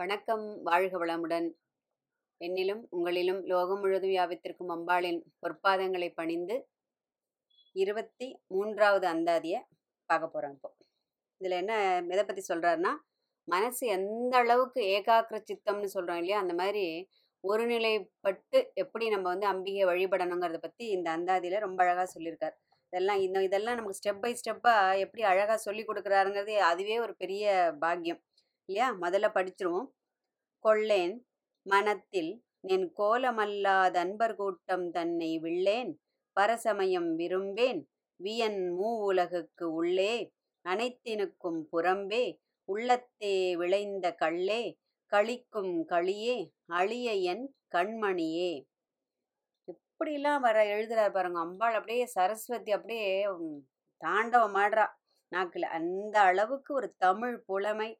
வணக்கம் வாழ்க வளமுடன். என்னிலும் உங்களிலும் லோகம் முழுதும் வியாபித்திருக்கும் அம்பாளின் பொற்பாதங்களை பணிந்து இருபத்தி மூன்றாவது அந்தாதியை பார்க்க போகிறோம் இப்போ. இதில் என்ன எதை பற்றி சொல்கிறாருன்னா மனசு எந்த அளவுக்கு ஏகாக்கிர சித்தம்னு சொல்கிறோம் இல்லையா? அந்த மாதிரி ஒருநிலைப்பட்டு எப்படி நம்ம வந்து அம்பிகை வழிபடணுங்கிறத பற்றி இந்த அந்தாதியில் ரொம்ப அழகாக சொல்லியிருக்கார். இதெல்லாம் இந்த இதெல்லாம் நமக்கு ஸ்டெப் பை ஸ்டெப்பாக எப்படி அழகாக சொல்லி கொடுக்குறாருங்கிறது அதுவே ஒரு பெரிய பாக்கியம். இல்லையா? முதல்ல படிச்சிருவோம். கொள்ளேன் மனத்தில் நின் கோலமல்லாத அன்பர் கூட்டம் தன்னை விள்ளேன் பரசமயம் விரும்பேன் வியன் மூ உலகுக்கு உள்ளே அனைத்தினுக்கும் புறம்பே உள்ளத்தே விளைந்த கள்ளே களிக்கும் களியே அழிய என் கண்மணியே. எப்படிலாம் வர எழுதுறாரு பாருங்க. அம்பாள் அப்படியே சரஸ்வதி அப்படியே தாண்டவமாடுறா தாண்டவம் நாக்கில் அந்த அளவுக்கு ஒரு தமிழ் புலமை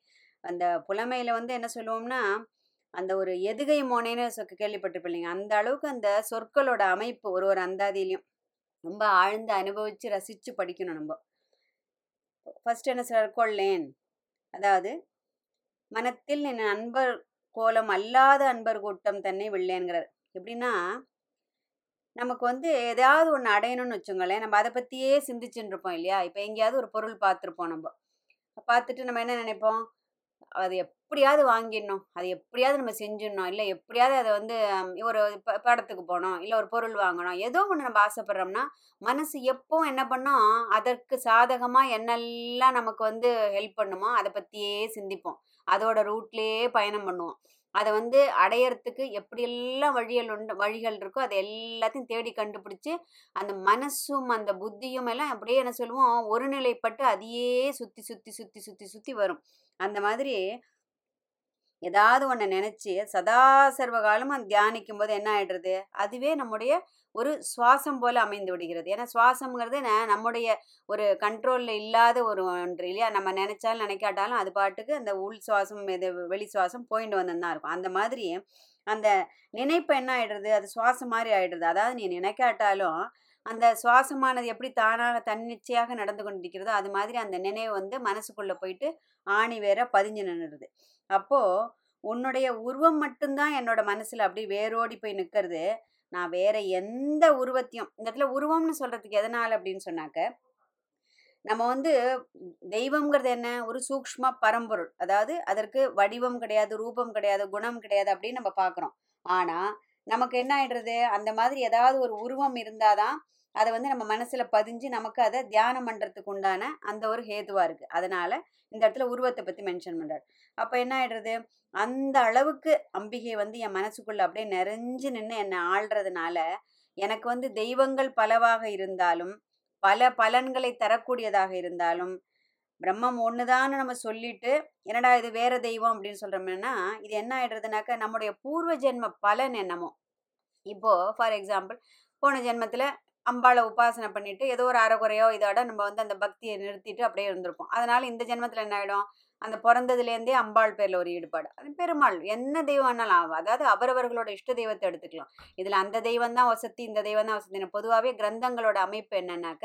அந்த புலமையில வந்து என்ன சொல்லுவோம்னா அந்த ஒரு எதுகை மோனைன்னு சொ- கேள்விப்பட்டிருப்பீங்க. அந்த அளவுக்கு அந்த சொற்களோட அமைப்பு ஒரு ஒரு அந்தாதியிலையும் ரொம்ப ஆழ்ந்து அனுபவிச்சு ரசிச்சு படிக்கணும் நம்ம. ஃபர்ஸ்ட் என்ன சொல்றார்? கொள்ளேன். அதாவது மனத்தில் என் அன்பர் கோலம் அல்லாத அன்பர் கூட்டம் தன்னை வில்லேங்கிறார் எப்படின்னா நமக்கு வந்து எதாவது ஒன்று அடையணும்னு வச்சுங்களேன் நம்ம அதை பற்றியே சிந்திச்சுட்டு இருப்போம் இல்லையா? இப்போ எங்கேயாவது ஒரு பொருள் பார்த்துருப்போம் நம்ம. பார்த்துட்டு நம்ம என்ன நினைப்போம்? அது எப்படியாவது வாங்கிடணும் அது எப்படியாவது நம்ம செஞ்சிடணும் இல்லை எப்படியாவது அதை வந்து ஒரு ப- படத்துக்கு போகணும் இல்லை ஒரு பொருள் வாங்கணும் ஏதோ ஒன்று நம்ம ஆசைப்படுறோம்னா மனசு எப்போ என்ன பண்ணோம் அதற்கு சாதகமாக என்னெல்லாம் நமக்கு வந்து ஹெல்ப் பண்ணுமோ அதை பற்றியே சிந்திப்போம். அதோட ரூட்லேயே பயணம் பண்ணுவோம். அதை வந்து அடையறதுக்கு எப்படியெல்லாம் வழிகள் உண்டு வழிகள் இருக்கோ அதை எல்லாத்தையும் தேடி கண்டுபிடிச்சி அந்த மனசும் அந்த புத்தியும் எல்லாம் அப்படியே என்ன சொல்லுவோம் ஒருநிலைப்பட்டு அதையே சுற்றி சுற்றி சுற்றி சுற்றி சுற்றி வரும். அந்த மாதிரி ஏதாவது ஒன்று நினச்சி சதா சர்வ காலமும் தியானிக்கும் போது என்ன ஆகிடுறது அதுவே நம்முடைய ஒரு சுவாசம் போல் அமைந்து விடுகிறது. ஏன்னா சுவாசம்ங்கிறது நம்முடைய ஒரு கண்ட்ரோலில் இல்லாத ஒரு ஒன்று இல்லையா? நம்ம நினைச்சாலும் நினைக்காட்டாலும் அது பாட்டுக்கு அந்த உள் சுவாசம் இது வெளி சுவாசம் போயிட்டு வந்து தான் இருக்கும். அந்த மாதிரி அந்த நினைப்பு என்ன ஆகிடுறது அது சுவாசம் மாதிரி ஆகிடுது அதாவது நீ நினைக்காட்டாலும் அந்த சுவாசமானது எப்படி தானாக தன்னிச்சையாக நடந்து கொண்டிருக்கிறதோ அது மாதிரி அந்த நினைவு வந்து மனசுக்குள்ளே போயிட்டு ஆணி வேற பதிஞ்சு நின்றுடுது அப்போது உன்னுடைய உருவம் மட்டும்தான் என்னோட மனசில் அப்படி வேரோடி போய் நிற்கிறது நான் வேற எந்த உருவத்தையும் இந்த இடத்துல உருவம்னு சொல்கிறதுக்கு எதனால் அப்படின்னு சொன்னாக்க நம்ம வந்து தெய்வம்ங்கிறது என்ன? ஒரு சூக்ம பரம்பொருள். அதாவது அதற்கு வடிவம் கிடையாது ரூபம் கிடையாது குணம் கிடையாது அப்படின்னு நம்ம பார்க்குறோம். ஆனால் நமக்கு என்ன ஆயிடுறது? அந்த மாதிரி ஏதாவது ஒரு உருவம் இருந்தாதான் அதை வந்து நம்ம மனசுல பதிஞ்சு நமக்கு அதை தியானம் பண்றதுக்கு உண்டான அந்த ஒரு ஹேதுவா இருக்கு. அதனால இந்த இடத்துல உருவத்தை பத்தி மென்ஷன் பண்றாரு. அப்ப என்ன ஆயிடுறது? அந்த அளவுக்கு அம்பிகை வந்து என் மனசுக்குள்ள அப்படியே நிறைஞ்சு நின்று என்னை ஆள்றதுனால எனக்கு வந்து தெய்வங்கள் பலவாக இருந்தாலும் பல பலன்களை தரக்கூடியதாக இருந்தாலும் பிரம்மம் ஒண்ணுதான்னு நம்ம சொல்லிட்டு என்னடா இது வேற தெய்வம் அப்படின்னு சொல்றோம்னா இது என்ன ஆயிடுறதுனாக்கா நம்முடைய பூர்வ ஜென்ம பலன் என்னமோ இப்போது ஃபார் எக்ஸாம்பிள் போன ஜென்மத்தில் அம்பாளை உபாசனை பண்ணிவிட்டு ஏதோ ஒரு அறகுறையோ இதோட நம்ம வந்து அந்த பக்தியை நிறுத்திட்டு அப்படியே இருந்திருப்போம். அதனால் இந்த ஜென்மத்தில் என்ன ஆகிடும் அந்த பிறந்ததுலேருந்தே அம்பாள் பேரில் ஒரு ஈடுபாடு. அது பெருமாள் என்ன தெய்வம் வேணாலும் ஆகும். அதாவது அவரவர்களோட இஷ்ட தெய்வத்தை எடுத்துக்கலாம். இதில் அந்த தெய்வம் தான் வசதி இந்த தெய்வம் தான் வசதி பொதுவாகவே கிரந்தங்களோட அமைப்பு என்னன்னாக்க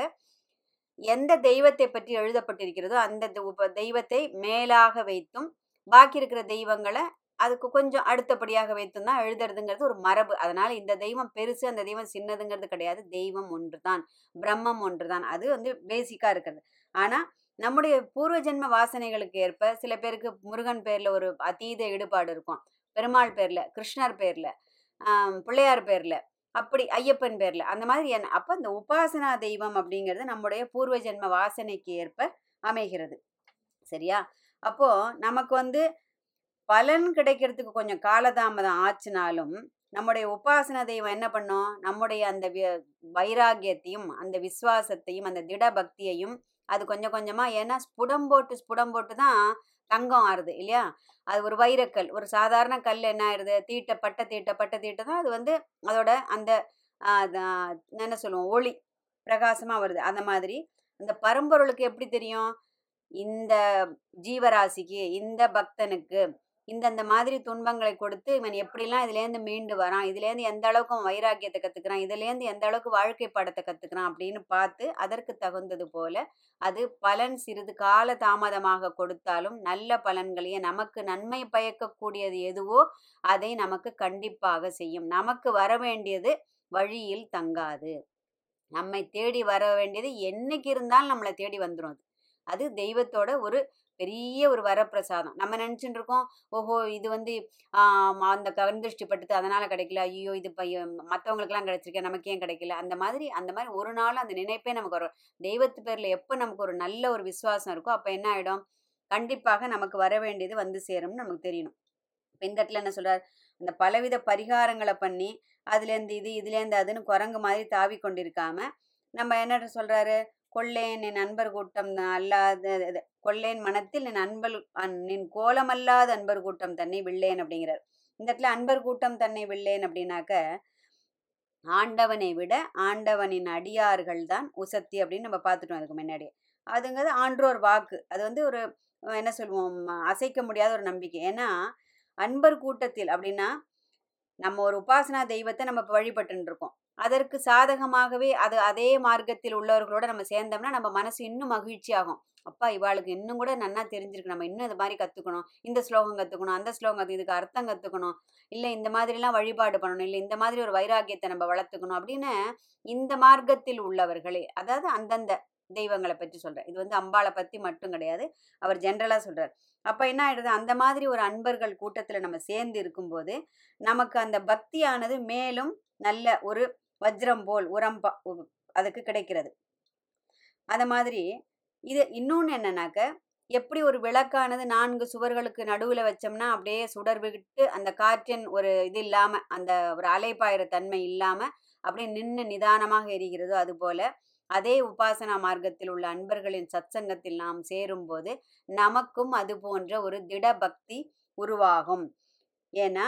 எந்த தெய்வத்தை பற்றி எழுதப்பட்டிருக்கிறதோ அந்த தெ- தெய்வத்தை மேலாக வைத்தும் பாக்கி இருக்கிற தெய்வங்களை அதுக்கு கொஞ்சம் அடுத்தபடியாக வைத்தும் தான் எழுதுறதுங்கிறது ஒரு மரபு. அதனால இந்த தெய்வம் பெருசு அந்த தெய்வம் சின்னதுங்கிறது கிடையாது. தெய்வம் ஒன்றுதான் பிரம்மம் ஒன்றுதான். அது வந்து பேசிக்கா இருக்கிறது. ஆனா நம்முடைய பூர்வ ஜென்ம வாசனைகளுக்கு ஏற்ப சில பேருக்கு முருகன் பேர்ல ஒரு அதீத ஈடுபாடு இருக்கும். பெருமாள் பேர்ல கிருஷ்ணர் பேர்ல பிள்ளையார் பேர்ல அப்படி ஐயப்பன் பேர்ல அந்த மாதிரி என்ன அப்ப இந்த உபாசனா தெய்வம் அப்படிங்கிறது நம்முடைய பூர்வ ஜென்ம வாசனைக்கு ஏற்ப அமைகிறது. சரியா? அப்போ நமக்கு வந்து பலன் கிடைக்கிறதுக்கு கொஞ்சம் காலதாமதம் ஆச்சுனாலும் நம்முடைய உபாசன தெய்வம் என்ன பண்ணும்? நம்முடைய அந்த வைராகியத்தையும் அந்த விசுவாசத்தையும் அந்த திட பக்தியையும் அது கொஞ்சம் கொஞ்சமாக ஏன்னா ஸ்புடம் போட்டு ஸ்புடம் போட்டு தான் தங்கம் ஆறுது இல்லையா? அது ஒரு வைரக்கல். ஒரு சாதாரண கல் என்ன ஆயிடுது? தீட்டப்பட்ட தீட்டப்பட்ட தீட்ட தான் அது வந்து அதோட அந்த என்ன சொல்லுவோம்? ஒளி பிரகாசமாக வருது. அந்த மாதிரி. அந்த பரம்பொருளுக்கு எப்படி தெரியும்? இந்த ஜீவராசிக்கு இந்த பக்தனுக்கு இந்தந்த மாதிரி துன்பங்களை கொடுத்து இவன் எப்படிலாம் இதுலேருந்து மீண்டு வரான் இதுலேருந்து எந்த அளவுக்கு அவன் வைராக்கியத்தை கற்றுக்கிறான் இதுலேருந்து எந்த அளவுக்கு வாழ்க்கை பாடத்தை கற்றுக்கிறான் அப்படின்னு பார்த்து அதற்கு தகுந்தது போல அது பலன் சிறிது கால தாமதமாக கொடுத்தாலும் நல்ல பலன்களையே நமக்கு நன்மை பயக்கக்கூடியது எதுவோ அதை நமக்கு கண்டிப்பாக செய்யும். நமக்கு வர வேண்டியது வழியில் தங்காது. நம்மை தேடி வர வேண்டியது என்னைக்கு இருந்தாலும் நம்மளை தேடி வந்துடும் அது. அது தெய்வத்தோட ஒரு பெரிய ஒரு வரப்பிரசாதம். நம்ம நினச்சிட்டு இருக்கோம் ஓஹோ இது வந்து அந்த கண்திருஷ்டி பட்டுது அதனால் கிடைக்கல ஐயோ இது பையன் மற்றவங்களுக்குலாம் கிடைச்சிருக்கேன் நமக்கு ஏன் கிடைக்கல? அந்த மாதிரி அந்த மாதிரி ஒரு நாள் அந்த நினைப்பே நமக்கு வரும். தெய்வத்து பேரில் எப்போ நமக்கு ஒரு நல்ல ஒரு விசுவாசம் இருக்கோ அப்போ என்ன ஆகிடும் கண்டிப்பாக நமக்கு வர வேண்டியது வந்து சேரும்னு நமக்கு தெரியணும். இப்போ இந்த இடத்துல என்ன சொல்கிறார் அந்த பலவித பரிகாரங்களை பண்ணி அதுலேருந்து இது இதுலேருந்து அதுன்னு குரங்கு மாதிரி தாவி கொண்டிருக்காம நம்ம என்ன சொல்கிறாரு கொள்ளேன் என் அன்பர் கூட்டம் அல்லாத இது, கொள்ளேன் மனத்தில் என் அன்பல் நின் கோலமல்லாத அன்பர் கூட்டம் தன்னை வில்லேன் அப்படிங்கிறார். இந்த இடத்துல அன்பர் கூட்டம் தன்னை வில்லேன் அப்படின்னாக்க ஆண்டவனை விட ஆண்டவனின் அடியார்கள் தான் உசத்தி அப்படின்னு நம்ம பார்த்துட்டோம் அதுக்கு முன்னாடி அதுங்கிறது ஆன்றோர் வாக்கு. அது வந்து ஒரு என்ன சொல்லுவோம் அசைக்க முடியாத ஒரு நம்பிக்கை. ஏன்னா அன்பர் கூட்டத்தில் அப்படின்னா நம்ம ஒரு உபாசனா தெய்வத்தை நம்ம இப்ப இருக்கோம். அதற்கு சாதகமாகவே அது அதே மார்க்கத்தில் உள்ளவர்களோட நம்ம சேர்ந்தோம்னா நம்ம மனசு இன்னும் மகிழ்ச்சி ஆகும். அப்பா இவாளுக்கு இன்னும் கூட நன்னா தெரிஞ்சிருக்கு. நம்ம இன்னும் இது மாதிரி கற்றுக்கணும் இந்த ஸ்லோகம் கற்றுக்கணும் அந்த ஸ்லோகம் கற்று இதுக்கு அர்த்தம் கற்றுக்கணும் இல்லை இந்த மாதிரிலாம் வழிபாடு பண்ணணும். இல்லை இந்த மாதிரி ஒரு வைராக்கியத்தை நம்ம வளர்த்துக்கணும் அப்படின்னு இந்த மார்க்கத்தில் உள்ளவர்களே அதாவது அந்தந்த தெய்வங்களை பற்றி சொல்கிறேன் இது வந்து அம்பாளை பற்றி மட்டும் கிடையாது. அவர் ஜென்ரலாக சொல்கிறார் அப்போ என்ன ஆயிடுது? அந்த மாதிரி ஒரு அன்பர்கள் கூட்டத்தில் நம்ம சேர்ந்து இருக்கும்போது நமக்கு அந்த பக்தியானது மேலும் நல்ல ஒரு வஜ்ரம் போல் உரம் ப- அதுக்கு கிடைக்கிறது. அந்த மாதிரி இது இன்னொன்று என்னன்னாக்க எப்படி ஒரு விளக்கானது நான்கு சுவர்களுக்கு நடுவில் வச்சோம்னா அப்படியே சுடர் விட்டு அந்த காற்றின் ஒரு இது இல்லாமல் அந்த ஒரு அலைப்பாயிற தன்மை இல்லாமல் அப்படியே நின்று நிதானமாக எரிகிறதோ அதுபோல அதே உபாசனா மார்க்கத்தில் உள்ள அன்பர்களின் சத்சங்கத்தில் நாம் சேரும்போது நமக்கும் அது போன்ற ஒரு திட பக்தி உருவாகும். ஏன்னா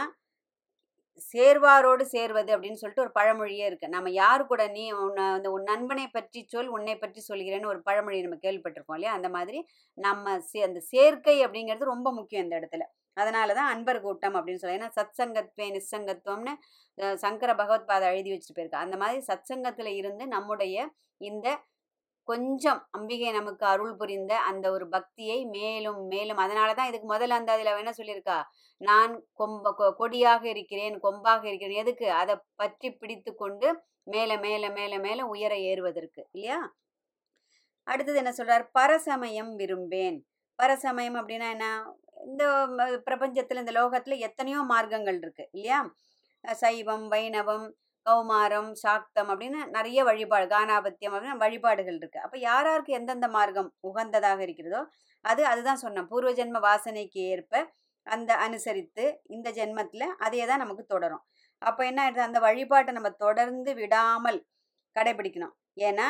சேர்வாரோடு சேர்வது அப்படின்னு சொல்லிட்டு ஒரு பழமொழியே இருக்குது நம்ம யாரு கூட நீ உன்னை அந்த உன் நண்பனை பற்றி சொல் உன்னை பற்றி சொல்கிறேன்னு ஒரு பழமொழி நம்ம கேள்விப்பட்டிருக்கோம் இல்லையா? அந்த மாதிரி நம்ம சே- அந்த சேர்க்கை அப்படிங்கிறது ரொம்ப முக்கியம் இந்த இடத்துல. அதனால தான் அன்பர் கூட்டம் அப்படின்னு சொல்லி ஏன்னா சத்சங்கத்வே நிசங்கத்துவம்னு அஹ், சங்கர பகவத்பாதை எழுதி வச்சுட்டு போயிருக்கு. அந்த மாதிரி சத்சங்கத்தில் இருந்து நம்முடைய இந்த கொஞ்சம் அம்பிகை நமக்கு அருள் புரிந்த அந்த ஒரு பக்தியை மேலும் மேலும் அதனால தான் இதுக்கு முதல்ல அந்த அதில் என்ன சொல்லியிருக்கா? நான் கொம்ப கொ- கொடியாக இருக்கிறேன் கொம்பாக இருக்கிறேன். எதுக்கு? அதை பற்றி பிடித்து கொண்டு மேலே மேலே மேலே மேலே உயர ஏறுவதற்கு. இல்லையா? அடுத்தது என்ன சொல்றார்? பரசமயம் விரும்பேன். பரசமயம் அப்படின்னா என்ன? இந்த பிரபஞ்சத்தில் பிரபஞ்சத்துல இந்த லோகத்துல எத்தனையோ மார்க்கங்கள் இருக்கு இல்லையா? சைவம் வைணவம் கௌமாரம் சாக்தம் அப்படின்னு நிறைய வழிபாடு கானாபத்தியம் அப்படின்னு வழிபாடுகள் இருக்கு. அப்ப யார் யாருக்கு எந்தெந்த மார்க்கம் உகந்ததாக இருக்கிறதோ அது அதுதான் சொன்னோம். பூர்வ ஜென்ம வாசனைக்கு ஏற்ப அந்த அனுசரித்து இந்த ஜென்மத்துல அதையே தான் நமக்கு தொடரும். அப்ப என்ன ஆயிடுது? அந்த வழிபாட்டை நம்ம தொடர்ந்து விடாமல் கடைபிடிக்கணும். ஏன்னா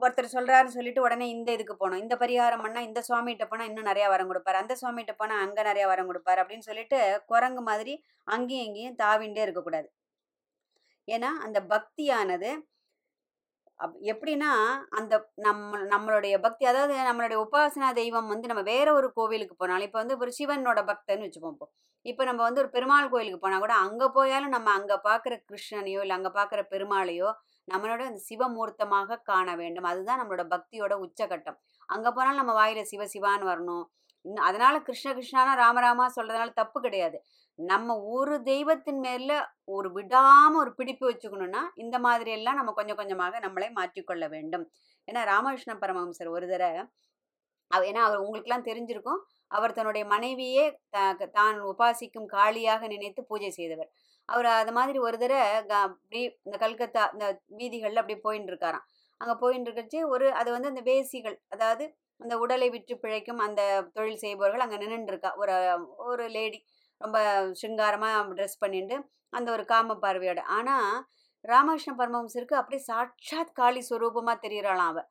ஒருத்தர் சொல்றாருன்னு சொல்லிட்டு உடனே இந்த இதுக்கு போகணும். இந்த பரிகாரம் பண்ணா இந்த சுவாமிகிட்ட போனா இன்னும் நிறைய வரம் கொடுப்பாரு. அந்த சுவாமிகிட்ட போனா அங்க நிறைய வரம் கொடுப்பாரு அப்படின்னு சொல்லிட்டு குரங்கு மாதிரி அங்கேயும் இங்கேயும் தாவிண்டே இருக்கக்கூடாது. ஏன்னா அந்த பக்தியானது அப்- எப்படின்னா அந்த நம்ம நம்மளுடைய பக்தி அதாவது நம்மளுடைய உபாசனா தெய்வம் வந்து நம்ம வேற ஒரு கோவிலுக்கு போனாலும் இப்போ வந்து ஒரு சிவனோட பக்தன்னு வச்சுப்போம் இப்போ. இப்போ நம்ம வந்து ஒரு பெருமாள் கோயிலுக்கு போனால் கூட அங்கே போயாலும் நம்ம அங்கே பார்க்குற கிருஷ்ணனையோ இல்லை அங்கே பார்க்குற பெருமாளையோ நம்மளோட அந்த சிவமூர்த்தமாக காண வேண்டும். அதுதான் நம்மளோட பக்தியோட உச்சகட்டம். அங்கே போனாலும் நம்ம வாயில சிவ சிவான்னு வரணும். அதனால கிருஷ்ண கிருஷ்ணானா ராமராமா சொல்றதுனால தப்பு கிடையாது. நம்ம ஒரு தெய்வத்தின் மேல ஒரு விடாம ஒரு பிடிப்பு வச்சுக்கணும்னா இந்த மாதிரி எல்லாம் நம்ம கொஞ்சம் கொஞ்சமாக நம்மளை மாற்றிக்கொள்ள வேண்டும். ஏன்னா ராமகிருஷ்ண பரமஹம்சர் ஒரு தடவை ஏன்னா அவர் உங்களுக்கெல்லாம் தெரிஞ்சிருக்கும் அவர் தன்னுடைய மனைவியே த- தான் உபாசிக்கும் காளியாக நினைத்து பூஜை செய்தவர். அவர் அது மாதிரி ஒரு தடவை க- அப்படி இந்த கல்கத்தா இந்த வீதிகளில் அப்படி போயின்னு இருக்காராம் அங்கே போயின்னு இருக்கச்சு ஒரு அது வந்து அந்த வேசிகள் அதாவது அந்த உடலை விற்று பிழைக்கும் அந்த தொழில் செய்பவர்கள் அங்கே நின்றுருக்கா ஒரு ஒரு லேடி. ரொம்ப சிங்காரமாக ட்ரெஸ் பண்ணிட்டு அந்த ஒரு காம பார்வையோட. ஆனால் ராமகிருஷ்ண பரமஹம்சருக்கு அப்படியே சாட்சாத் காளி ஸ்வரூபமாக தெரிகிறாளாம் அவள்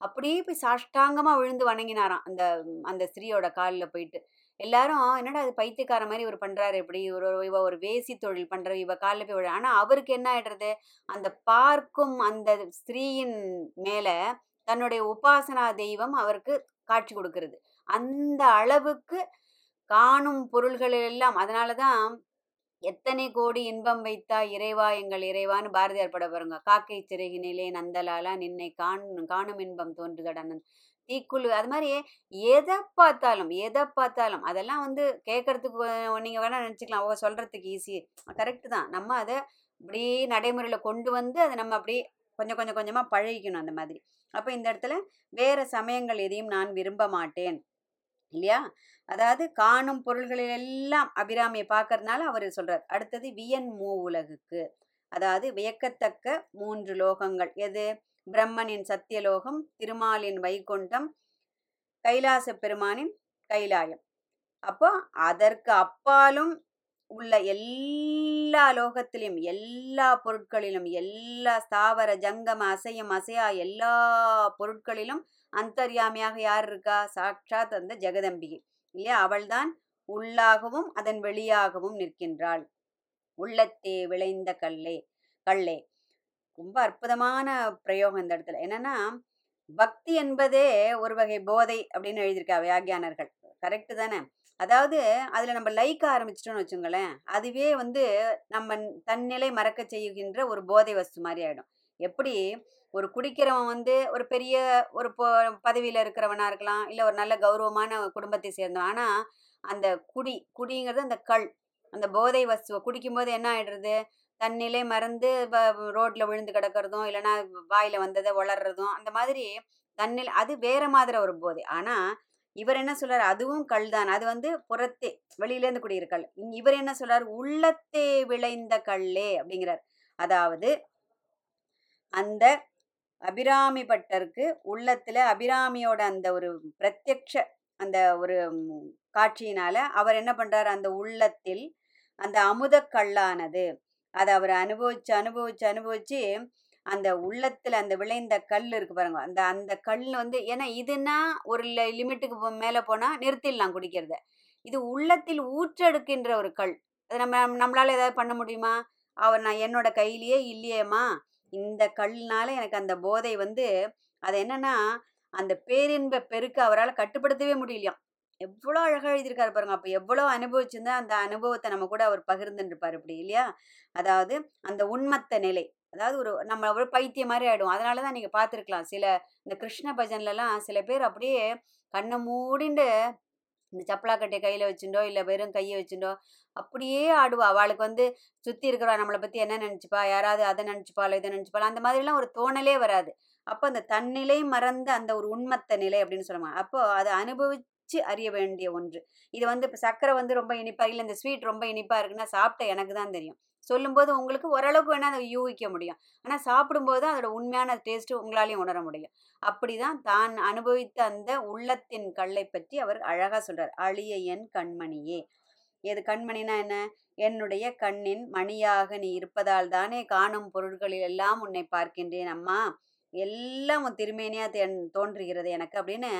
அப்படியே போய் சாஷ்டாங்கமாக விழுந்து வணங்கினாராம் அந்த அந்த ஸ்திரீயோட காலில் போயிட்டு. எல்லாரும் என்னடா அது பைத்தியக்கார மாதிரி இவர் பண்ணுறாரு இப்படி ஒரு இவ ஒரு வேசி தொழில் பண்ணுற இவ காலில் போய் விழ ஆனால் அவருக்கு என்ன ஆயிடுறது? அந்த பார்க்கும் அந்த ஸ்திரீயின் மேலே தன்னுடைய உபாசனா தெய்வம் அவருக்கு காட்சி கொடுக்கறது. அந்த அளவுக்கு காணும் பொருள்கள் எல்லாம் அதனால தான் எத்தனை கோடி இன்பம் வைத்தா இறைவா எங்கள் இறைவான்னு பாரதியார் பட பாருங்க. காக்கை சிறகினிலே நந்தலாலா நின்னை காண் காணும் இன்பம் தோன்றுதடன்னு தீக்குழு அது மாதிரி எதை பார்த்தாலும் எதை பார்த்தாலும் அதெல்லாம் வந்து கேட்கறதுக்கு நீங்கள் வேணால் நினச்சிக்கலாம். அவங்க சொல்கிறதுக்கு ஈஸி கரெக்டு தான். நம்ம அதை இப்படி நடைமுறையில் கொண்டு வந்து அதை நம்ம அப்படியே கொஞ்சம் கொஞ்சம் கொஞ்சமாக பழகிக்கணும் அந்த மாதிரி. அப்போ இந்த இடத்துல வேறு சமயங்கள் எதையும் நான் விரும்ப மாட்டேன். இல்லையா? அதாவது காணும் பொருள்களில் எல்லாம் அபிராமியை பார்க்கறதுனால அவர் சொல்றார். அடுத்தது வியன் மூ உலகுக்கு. அதாவது வியக்கத்தக்க மூன்று லோகங்கள். எது? பிரம்மனின் சத்தியலோகம் திருமாலின் வைகுண்டம் கைலாச பெருமானின் கைலாயம். அப்போ அதற்கு அப்பாலும் உள்ள எல்லா லோகத்திலும் எல்லா பொருட்களிலும் எல்லா ஸ்தாவர ஜங்கம அசையும் அசையா எல்லா பொருட்களிலும் அந்தர்யாமியாக யார் இருக்கா? சாட்சாத் அந்த ஜெகதம்பிகை. இல்லையா? அவள்தான் உள்ளாகவும் அதன் வெளியாகவும் நிற்கின்றாள். உள்ளத்தே விளைந்த கல்லே கல்லே. ரொம்ப அற்புதமான பிரயோகம் இந்த இடத்துல. என்னன்னா பக்தி என்பதே ஒரு வகை போதை அப்படின்னு எழுதியிருக்கா வியாகியானர்கள் கரெக்டு தானே? அதாவது அதில் நம்ம லைக் ஆரம்பிச்சிட்டோம்னு வச்சுங்களேன் அதுவே வந்து நம்ம தன்னிலை மறக்க செய்கின்ற ஒரு போதை வஸ்து மாதிரி ஆகிடும் எப்படி? ஒரு குடிக்கிறவன் வந்து ஒரு பெரிய ஒரு பதவியில் இருக்கிறவனா இருக்கலாம் இல்லை ஒரு நல்ல கௌரவமான குடும்பத்தை சேர்ந்தவன். ஆனால் அந்த குடி குடிங்கிறது அந்த கல் அந்த போதை வஸ்துவை குடிக்கும்போது என்ன ஆகிடுறது தன்னிலை மறந்து ரோட்டில் விழுந்து கிடக்கிறதும் இல்லைன்னா வாயில் வந்ததை வளர்றதும் அந்த மாதிரி தன்னில் அது வேற மாதிரி ஒரு போதை. ஆனால் இவர் என்ன சொல்றாரு? அதுவும் கல் தான். அது வந்து புறத்தே வெளியிலேருந்து குடிக்கிற கல். இவர் என்ன சொல்றாரு? உள்ளத்தே விளைந்த கல்லே அப்படிங்கிறார். அதாவது அந்த அபிராமி பட்டருக்கு உள்ளத்துல அபிராமியோட அந்த ஒரு பிரத்யக்ஷ அந்த ஒரு காட்சியினால அவர் என்ன பண்ணுறார் அந்த உள்ளத்தில் அந்த அமுத கல்லானது அதை அவர் அனுபவிச்சு அனுபவிச்சு அனுபவிச்சு அந்த உள்ளத்துல அந்த விளைந்த கல் இருக்கு பாருங்க. அந்த அந்த கல் வந்து ஏன்னா இதுனா ஒரு லிமிட்டுக்கு மேலே போனா நிறுத்திடலாம் குடிக்கிறத. இது உள்ளத்தில் ஊற்றெடுக்கின்ற ஒரு கல். அது நம்ம நம்மளால ஏதாவது பண்ண முடியுமா? அவர் நான் என்னோட கையிலேயே இல்லையேம்மா? இந்த கல்னால எனக்கு அந்த போதை வந்து அது என்னன்னா அந்த பேரின்ப பெருக்கு அவரால் கட்டுப்படுத்தவே முடியலையாம். எவ்வளோ அழகாக எழுதியிருக்காரு பாருங்க. அப்போ எவ்வளோ அனுபவிச்சிருந்தா அந்த அனுபவத்தை நம்ம கூட அவர் பகிர்ந்துருப்பார் இப்படி இல்லையா? அதாவது அந்த உண்மத்த நிலை. அதாவது ஒரு நம்ம ஒரு பைத்தியம் மாதிரி ஆகிடும் அதனால தான் நீங்கள் பார்த்துருக்கலாம். சில இந்த கிருஷ்ண பஜன்லலாம் சில பேர் அப்படியே கண்ணை மூடிண்டு இந்த சப்பலாக்கட்டையை கையில் வச்சுட்டோ இல்லை வெறும் கையை வச்சுட்டோ அப்படியே ஆடுவா. அவளுக்கு வந்து சுற்றி இருக்கிறவா நம்மளை பற்றி என்ன நினச்சிப்பா? யாராவது அதை நினச்சிப்பாளோ இதை நினச்சிப்பாளோ? அந்த மாதிரிலாம் ஒரு தோணலே வராது. அப்போ அந்த தன்னிலை மறந்த அந்த ஒரு உண்மத்த நிலை அப்படின்னு சொல்லுவாங்க. அப்போது அதை அனுபவித்து அறிய வேண்டிய ஒன்று. இது வந்து இப்போ சக்கரை வந்து ரொம்ப இனிப்பாக இல்லை இந்த ஸ்வீட் ரொம்ப இனிப்பாக இருக்குன்னா சாப்பிட்ட எனக்கு தான் தெரியும். சொல்லும்போது உங்களுக்கு ஓரளவுக்கு வேணால் அதை யூகிக்க முடியும். ஆனால் சாப்பிடும்போது தான் அதோட உண்மையான டேஸ்ட்டு உங்களாலையும் உணர முடியும். அப்படி தான் தான் அனுபவித்த அந்த உள்ளத்தின் கல்லை பற்றி அவர் அழகாக சொல்கிறார் அழிய என் கண்மணியே. எது கண்மணினா என்ன? என்னுடைய கண்ணின் மணியாக நீ இருப்பதால் தானே காணும் பொருட்களில் எல்லாம் உன்னை பார்க்கின்றேன் அம்மா. எல்லாம் உன் திருமேனியா தோன்றுகிறது எனக்கு. அப்படின்னு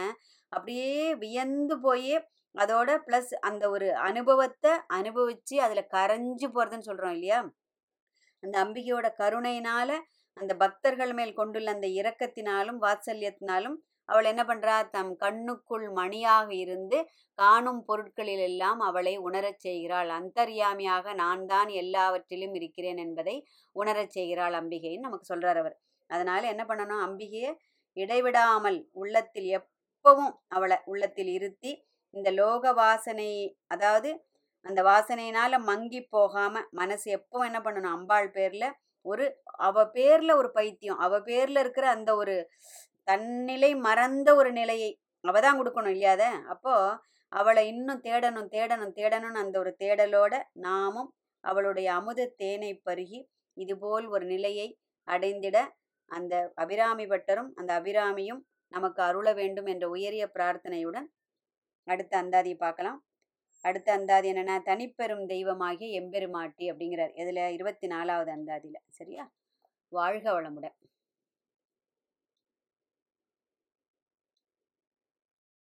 அப்படியே வியந்து போய் அதோட ப்ளஸ் அந்த ஒரு அனுபவத்தை அனுபவிச்சு அதில் கரைஞ்சு போகிறதுன்னு சொல்கிறோம் இல்லையா? அந்த அம்பிகையோட கருணையினால அந்த பக்தர்கள் மேல் கொண்டுள்ள அந்த இரக்கத்தினாலும் வாத்சல்யத்தினாலும் அவள் என்ன பண்றா? தம் கண்ணுக்குள் மணியாக இருந்து காணும் பொருட்களில் எல்லாம் அவளை உணரச் செய்கிறாள். அந்தர்யாமியாக நான் தான் எல்லாவற்றிலும் இருக்கிறேன் என்பதை உணரச் செய்கிறாள் அம்பிகைன்னு நமக்கு சொல்றார் அவர். அதனால என்ன பண்ணணும்? அம்பிகையை இடைவிடாமல் உள்ளத்தில் எப்பவும் அவளை உள்ளத்தில் இருத்தி இந்த லோக வாசனை அதாவது அந்த வாசனையினால மங்கி போகாம மனசு எப்போ என்ன பண்ணணும்? அம்பாள் பேர்ல ஒரு அவ பேர்ல ஒரு பைத்தியம் அவ பேர்ல இருக்கிற அந்த ஒரு தன்னிலை மறந்த ஒரு நிலையை அவ தான் கொடுக்கணும் இல்லையாத அப்போ அவளை இன்னும் தேடணும் தேடணும் தேடணும்னு அந்த ஒரு தேடலோட நாமும் அவளுடைய அமுத தேனை பருகி இதுபோல் ஒரு நிலையை அடைந்திட அந்த அபிராமி பட்டரும் அந்த அபிராமியும் நமக்கு அருள வேண்டும் என்ற உயரிய பிரார்த்தனையுடன் அடுத்த அந்தாதியை பார்க்கலாம். அடுத்த அந்தாதி என்னென்னா தனிப்பெரும் தெய்வமாகிய எம்பெருமாட்டி அப்படிங்கிறார். இதில் இருபத்தி நாலாவது அந்தாதியில் சரியா? வாழ்க வளமுடன்.